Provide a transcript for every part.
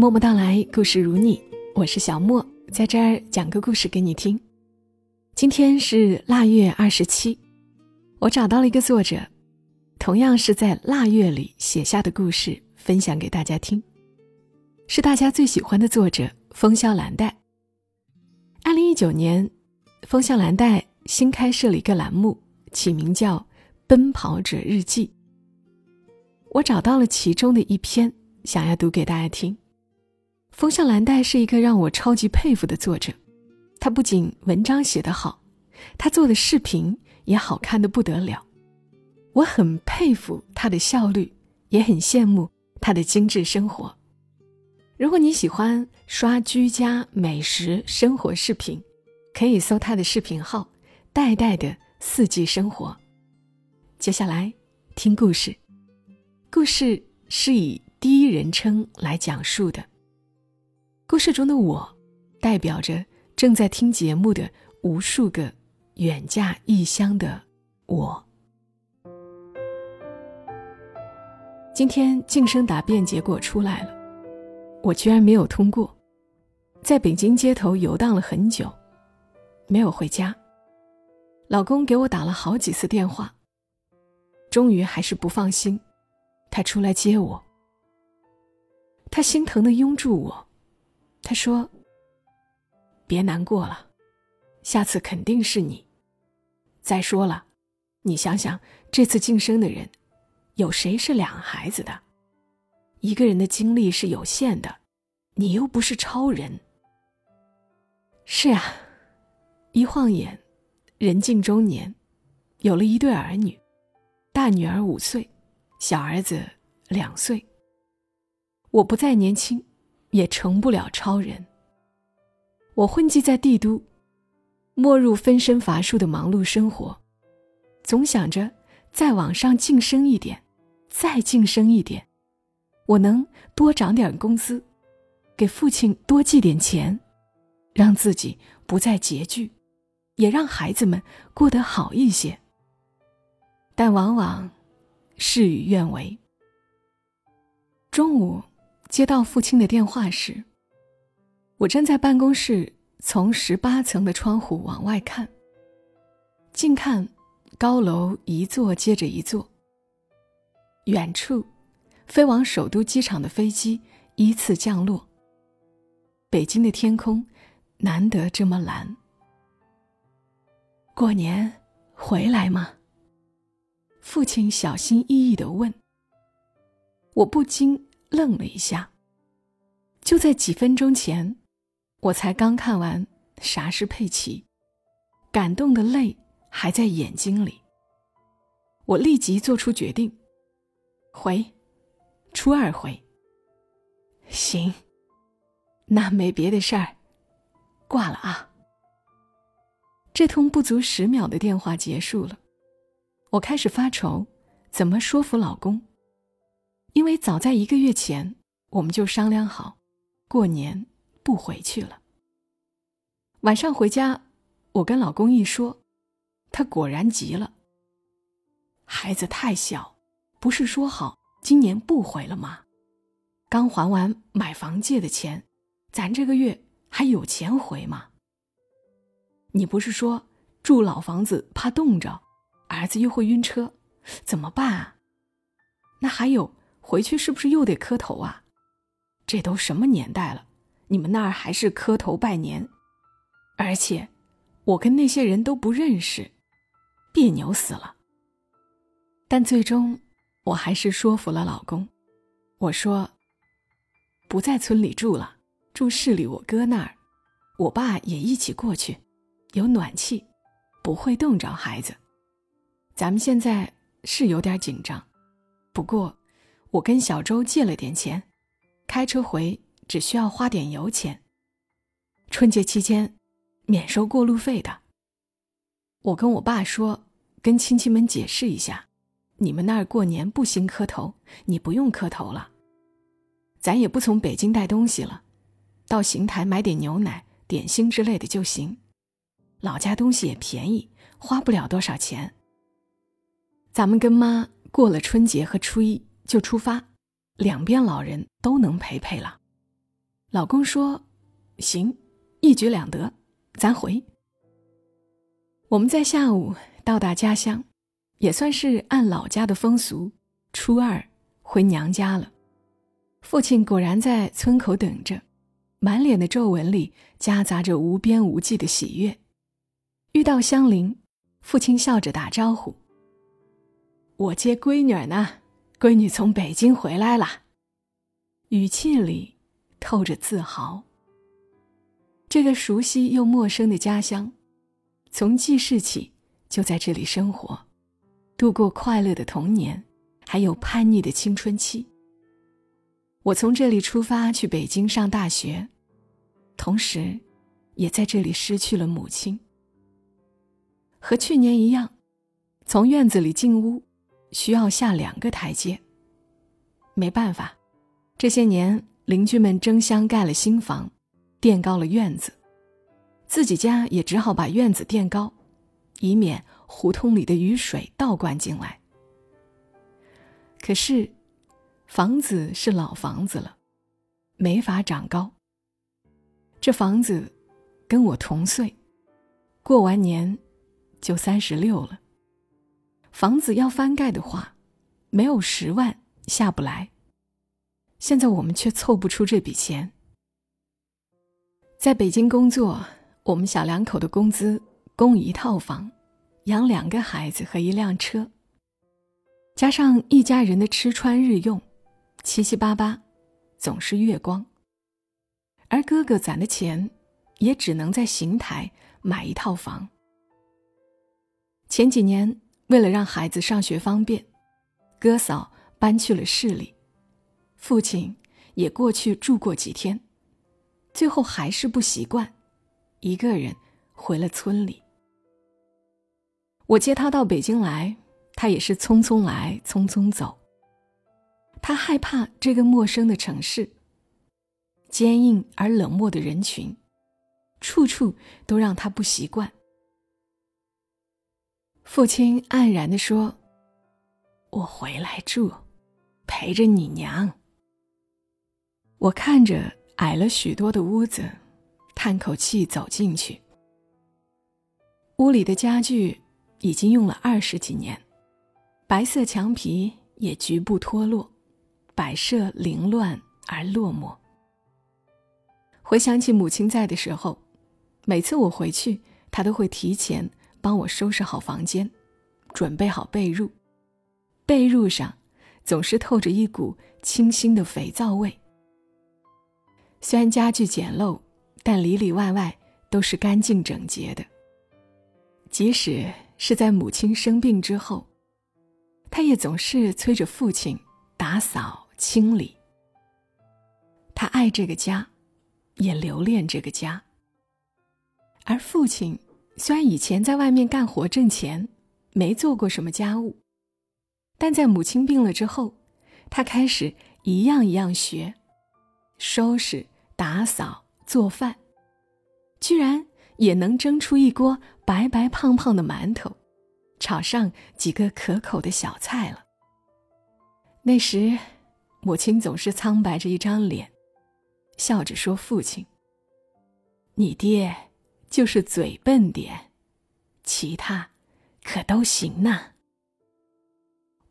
默默到来，故事如你，我是小莫，在这儿讲个故事给你听。今天是腊月二十七，我找到了一个作者，同样是在腊月里写下的故事，分享给大家听。是大家最喜欢的作者风萧兰黛。二零一九年，风萧兰黛新开设了一个栏目，起名叫《奔跑者日记》。我找到了其中的一篇，想要读给大家听。风向蓝带是一个让我超级佩服的作者，他不仅文章写得好，他做的视频也好看的不得了。我很佩服他的效率，也很羡慕他的精致生活。如果你喜欢刷居家美食生活视频，可以搜他的视频号“代代的四季生活”。接下来听故事。故事是以第一人称来讲述的。故事中的我，代表着正在听节目的无数个远嫁异乡的我。今天晋升答辩结果出来了，我居然没有通过，在北京街头游荡了很久，没有回家。老公给我打了好几次电话，终于还是不放心。他出来接我，他心疼的拥住我，他说：“别难过了，下次肯定是你。再说了，你想想，这次晋升的人，有谁是两孩子的？一个人的精力是有限的，你又不是超人。是啊，一晃眼，人近中年，有了一对儿女，大女儿五岁。”小儿子两岁。我不再年轻，也成不了超人。我混迹在帝都，没入分身乏术的忙碌生活，总想着再往上晋升一点，再晋升一点，我能多涨点工资，给父亲多寄点钱，让自己不再拮据，也让孩子们过得好一些。但往往。事与愿违。中午接到父亲的电话时，我正在办公室从十八层的窗户往外看，近看高楼一座接着一座。远处飞往首都机场的飞机依次降落。北京的天空难得这么蓝。过年回来吗？父亲小心翼翼的问。我不禁愣了一下。就在几分钟前，我才刚看完《啥是佩奇》，感动的泪还在眼睛里。我立即做出决定，回，初二回。行，那没别的事儿，挂了啊。这通不足十秒的电话结束了。我开始发愁，怎么说服老公？因为早在一个月前，我们就商量好，过年不回去了。晚上回家，我跟老公一说，他果然急了。孩子太小，不是说好今年不回了吗？刚还完买房借的钱，咱这个月还有钱回吗？你不是说住老房子怕冻着？儿子又会晕车，怎么办啊？那还有回去是不是又得磕头啊？这都什么年代了，你们那儿还是磕头拜年？而且我跟那些人都不认识，别扭死了。但最终我还是说服了老公，我说不在村里住了，住市里我哥那儿，我爸也一起过去，有暖气，不会冻着孩子。咱们现在是有点紧张，不过我跟小周借了点钱，开车回只需要花点油钱。春节期间免收过路费的。我跟我爸说，跟亲戚们解释一下，你们那儿过年不兴磕头，你不用磕头了。咱也不从北京带东西了，到邢台买点牛奶、点心之类的就行。老家东西也便宜，花不了多少钱。咱们跟妈过了春节和初一就出发，两边老人都能陪陪了。老公说：“行，一举两得，咱回。”我们在下午到达家乡，也算是按老家的风俗，初二回娘家了。父亲果然在村口等着，满脸的皱纹里夹杂着无边无际的喜悦。遇到香菱，父亲笑着打招呼：“我接闺女呢，闺女从北京回来了。”语气里透着自豪。这个熟悉又陌生的家乡。从记事起，就在这里生活，度过快乐的童年，还有叛逆的青春期。我从这里出发去北京上大学，同时，也在这里失去了母亲。和去年一样，从院子里进屋，需要下两个台阶。没办法，这些年邻居们争相盖了新房，垫高了院子。自己家也只好把院子垫高，以免胡同里的雨水倒灌进来。可是，房子是老房子了，没法长高。这房子跟我同岁，过完年就三十六了。房子要翻盖的话，没有十万下不来。现在我们却凑不出这笔钱。在北京工作。我们小两口的工资供一套房，养两个孩子和一辆车，加上一家人的吃穿日用，七七八八，总是月光。而哥哥攒的钱，也只能在邢台买一套房。前几年，为了让孩子上学方便，哥嫂搬去了市里，父亲也过去住过几天，最后还是不习惯。一个人回了村里。我接他到北京来，他也是匆匆来，匆匆走。他害怕这个陌生的城市，坚硬而冷漠的人群，处处都让他不习惯。父亲黯然地说：“我回来住，陪着你娘。”我看着矮了许多的屋子。叹口气，走进去。屋里的家具已经用了二十几年，白色墙皮也局部脱落，摆设凌乱而落寞。回想起母亲在的时候，每次我回去，她都会提前帮我收拾好房间，准备好被褥，被褥上总是透着一股清新的肥皂味。虽然家具简陋。但里里外外都是干净整洁的。即使是在母亲生病之后，他也总是催着父亲打扫清理。他爱这个家，也留恋这个家。而父亲虽然以前在外面干活挣钱，没做过什么家务，但在母亲病了之后，他开始一样一样学，收拾打扫。做饭，居然也能蒸出一锅白白胖胖的馒头，炒上几个可口的小菜了。那时，母亲总是苍白着一张脸，笑着说：“父亲，你爹就是嘴笨点，其他可都行呢。”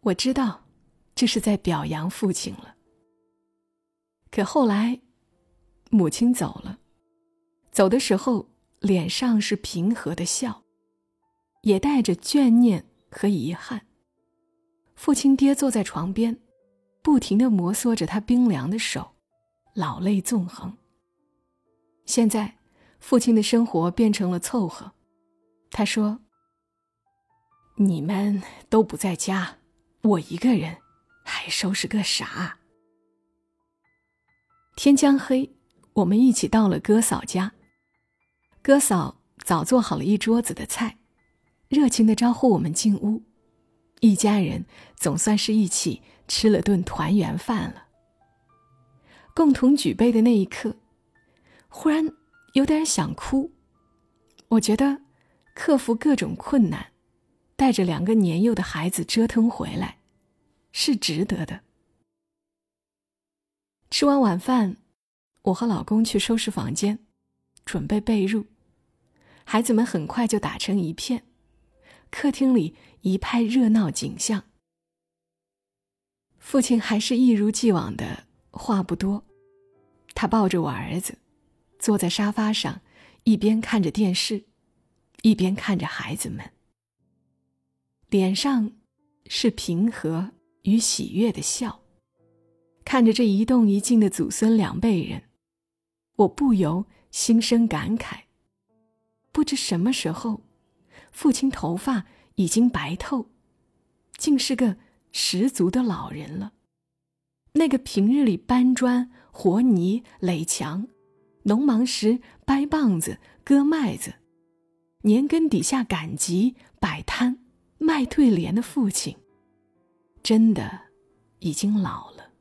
我知道，这是在表扬父亲了。可后来。母亲走了，走的时候脸上是平和的笑，也带着眷念和遗憾。父亲爹坐在床边，不停的摩挲着他冰凉的手，老泪纵横。现在，父亲的生活变成了凑合。他说：“你们都不在家，我一个人，还收拾个啥？”天将黑。我们一起到了哥嫂家。哥嫂早做好了一桌子的菜，热情的招呼我们进屋。一家人总算是一起吃了顿团圆饭了。共同举杯的那一刻，忽然有点想哭。我觉得，克服各种困难，带着两个年幼的孩子折腾回来，是值得的。吃完晚饭。我和老公去收拾房间，准备被褥。孩子们很快就打成一片，客厅里一派热闹景象。父亲还是一如既往的话不多，他抱着我儿子，坐在沙发上，一边看着电视，一边看着孩子们，脸上是平和与喜悦的笑。看着这一动一静的祖孙两辈人，我不由心生感慨。不知什么时候，父亲头发已经白透，竟是个十足的老人了。那个平日里搬砖、和泥、垒墙，农忙时掰棒子、割麦子，年根底下赶集、摆摊、卖对联的父亲，真的已经老了。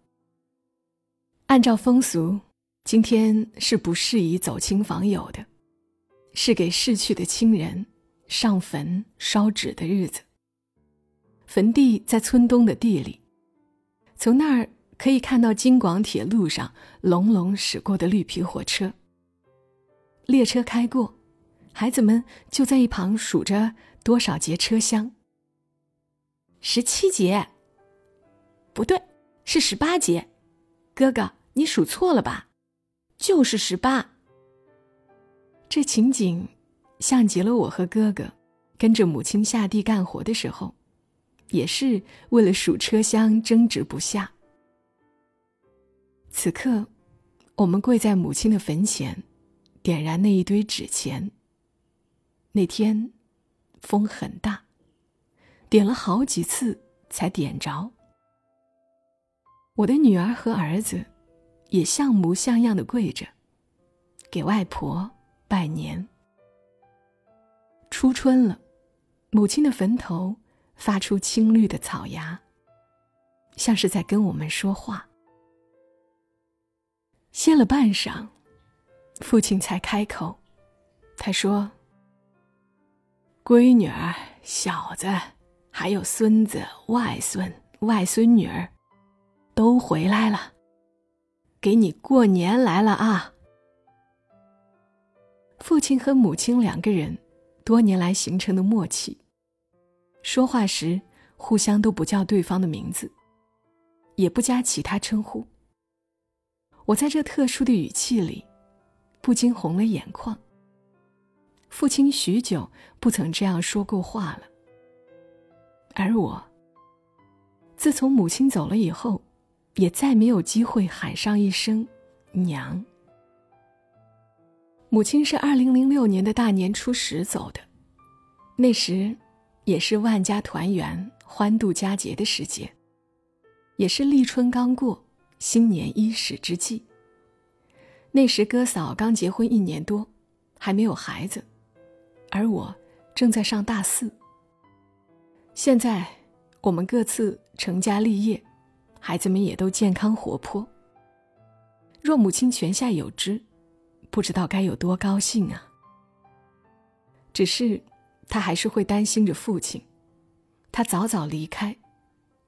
按照风俗，今天是不适宜走亲访友的。是给逝去的亲人上坟烧纸的日子。坟地在村东的地里，从那儿可以看到京广铁路上隆隆驶过的绿皮火车。列车开过，孩子们就在一旁数着多少节车厢。十七节。不对，是十八节。哥哥，你数错了吧？就是十八。这情景，像极了我和哥哥跟着母亲下地干活的时候，也是为了数车厢争执不下。此刻，我们跪在母亲的坟前，点燃那一堆纸钱。那天，风很大，点了好几次才点着。我的女儿和儿子，也像模像样的跪着，给外婆。拜年。初春了，母亲的坟头发出青绿的草芽，像是在跟我们说话。歇了半晌，父亲才开口，他说：“闺女儿、小子，还有孙子、外孙、外孙女儿，都回来了，给你过年来了啊！”父亲和母亲两个人多年来形成的默契，说话时互相都不叫对方的名字，也不加其他称呼。我在这特殊的语气里，不禁红了眼眶。父亲许久不曾这样说过话了，而我，自从母亲走了以后，也再没有机会喊上一声“娘”。母亲是二零零六年的大年初十走的，那时也是万家团圆、欢度佳节的时节，也是立春刚过、新年伊始之际。那时哥嫂刚结婚一年多，还没有孩子，而我正在上大四。现在我们各自成家立业，孩子们也都健康活泼。若母亲泉下有知。不知道该有多高兴啊！只是，他还是会担心着父亲。他早早离开，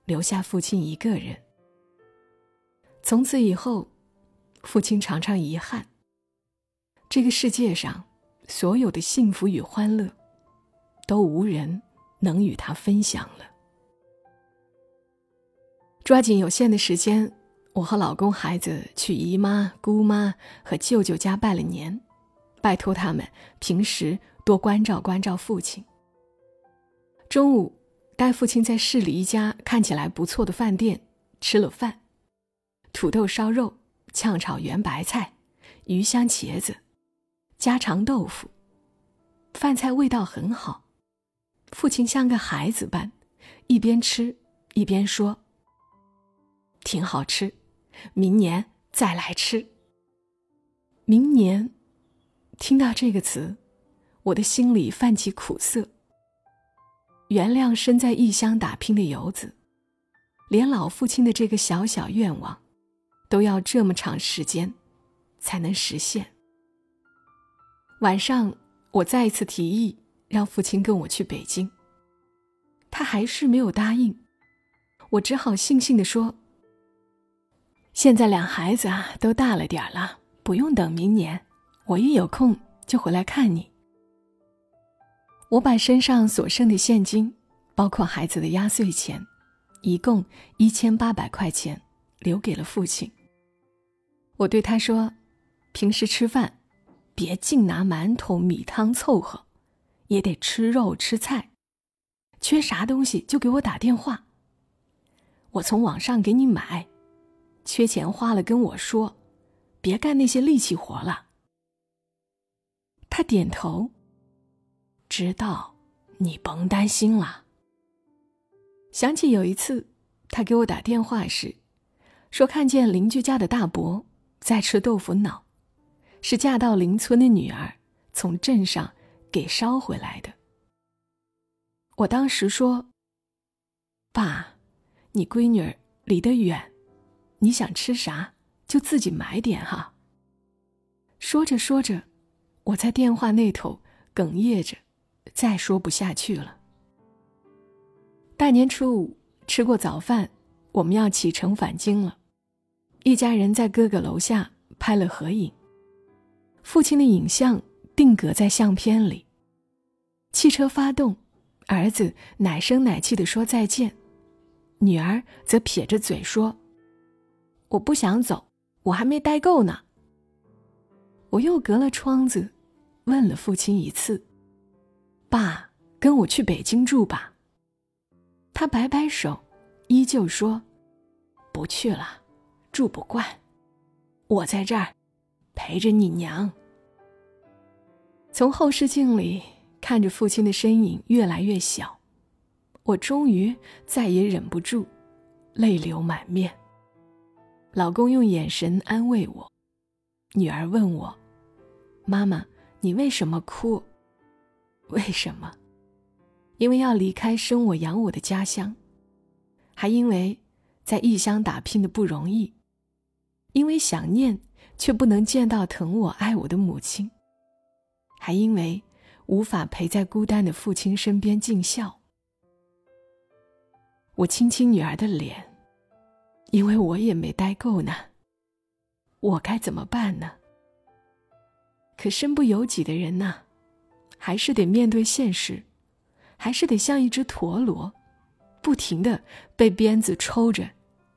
留下父亲一个人。从此以后，父亲常常遗憾：这个世界上所有的幸福与欢乐，都无人能与他分享了。抓紧有限的时间。我和老公、孩子去姨妈、姑妈和舅舅家拜了年，拜托他们平时多关照关照父亲。中午，带父亲在市里一家看起来不错的饭店吃了饭，土豆烧肉、炝炒圆白菜、鱼香茄子、家常豆腐，饭菜味道很好。父亲像个孩子般，一边吃一边说：“挺好吃。”明年再来吃。明年，听到这个词，我的心里泛起苦涩。原谅身在异乡打拼的游子，连老父亲的这个小小愿望，都要这么长时间才能实现。晚上，我再一次提议让父亲跟我去北京，他还是没有答应。我只好悻悻地说。现在两孩子啊都大了点了，不用等明年，我一有空就回来看你。”我把身上所剩的现金，包括孩子的压岁钱，一共一千八百块钱，留给了父亲。我对他说：“平时吃饭，别净拿馒头米汤凑合，也得吃肉吃菜。缺啥东西就给我打电话，我从网上给你买。缺钱花了跟我说，别干那些力气活了。”他点头。知道，你甭担心了。想起有一次，他给我打电话时，说看见邻居家的大伯在吃豆腐脑，是嫁到邻村的女儿从镇上给捎回来的。我当时说：“爸，你闺女儿离得远，你想吃啥就自己买点哈。”说着说着，我在电话那头哽咽着。再说不下去了。大年初五吃过早饭，我们要启程返京了。一家人在哥哥楼下拍了合影，父亲的影像定格在相片里。汽车发动，儿子奶声奶气的说再见，女儿则撇着嘴说：“我不想走，我还没待够呢。”我又隔了窗子，问了父亲一次。爸，跟我去北京住吧。他摆摆手，依旧说：“不去了，住不惯。我在这儿，陪着你娘。”从后视镜里看着父亲的身影越来越小，我终于再也忍不住，泪流满面。老公用眼神安慰我，女儿问我：“妈妈，你为什么哭？” 为什么？因为要离开生我养我的家乡，还因为在异乡打拼的不容易，因为想念却不能见到疼我爱我的母亲，还因为无法陪在孤单的父亲身边尽孝。我亲亲女儿的脸，因为我也没待够呢。我该怎么办呢？可身不由己的人呐。还是得面对现实，还是得像一只陀螺，不停的被鞭子抽着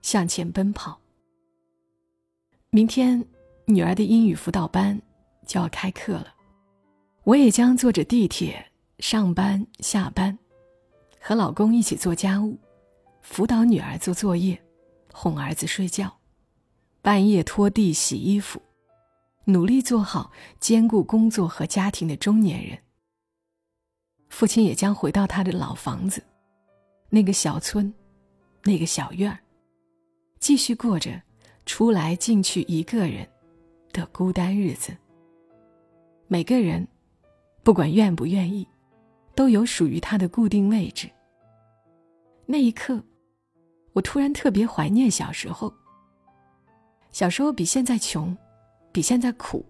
向前奔跑。明天，女儿的英语辅导班就要开课了，我也将坐着地铁上班下班，和老公一起做家务，辅导女儿做作业，哄儿子睡觉，半夜拖地洗衣服，努力做好兼顾工作和家庭的中年人。父亲也将回到他的老房子，那个小村，那个小院儿，继续过着出来进去一个人的孤单日子。每个人，不管愿不愿意，都有属于他的固定位置。那一刻，我突然特别怀念小时候。小时候比现在穷，比现在苦，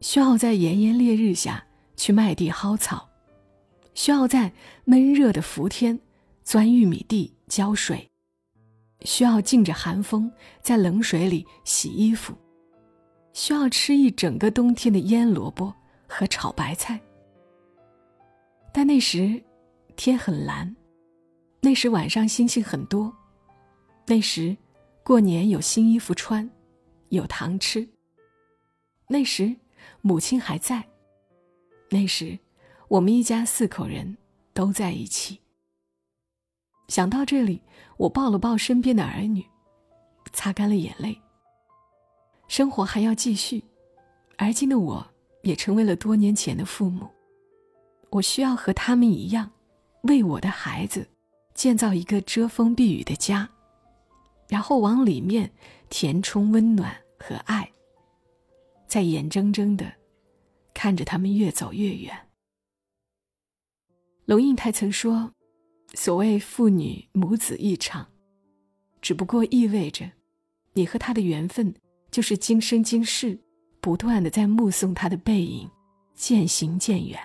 需要在炎炎烈日下去麦地薅草。需要在闷热的伏天钻玉米地浇水，需要浸着寒风在冷水里洗衣服，需要吃一整个冬天的腌萝卜和炒白菜。但那时天很蓝，那时晚上星星很多，那时过年有新衣服穿，有糖吃。那时母亲还在，那时。我们一家四口人都在一起。想到这里，我抱了抱身边的儿女，擦干了眼泪。生活还要继续，而今的我也成为了多年前的父母。我需要和他们一样，为我的孩子建造一个遮风避雨的家，然后往里面填充温暖和爱，在眼睁睁的看着他们越走越远。龙应台曾说：“所谓父女母子一场，只不过意味着，你和他的缘分就是今生今世，不断的在目送他的背影渐行渐远。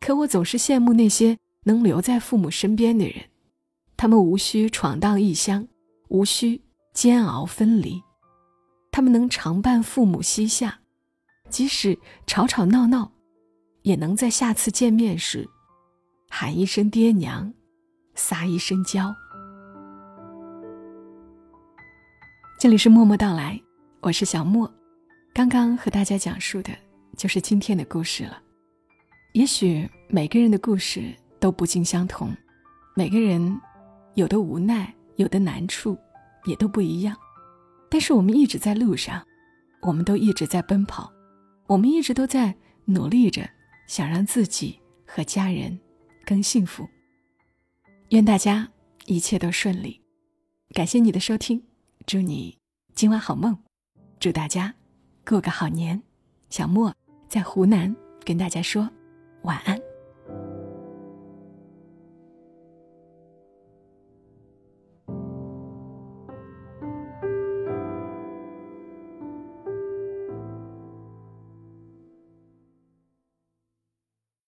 可我总是羡慕那些能留在父母身边的人，他们无需闯荡异乡，无需煎熬分离，他们能常伴父母膝下，即使吵吵闹闹，也能在下次见面时喊一声爹娘，撒一声娇。这里是默默到来，我是小莫，刚刚和大家讲述的就是今天的故事了。也许每个人的故事都不尽相同，每个人有的无奈，有的难处，也都不一样。但是我们一直在路上，我们都一直在奔跑，我们一直都在努力着，想让自己和家人更幸福。愿大家一切都顺利，感谢你的收听。祝你今晚好梦，祝大家过个好年。小莫在湖南跟大家说晚安。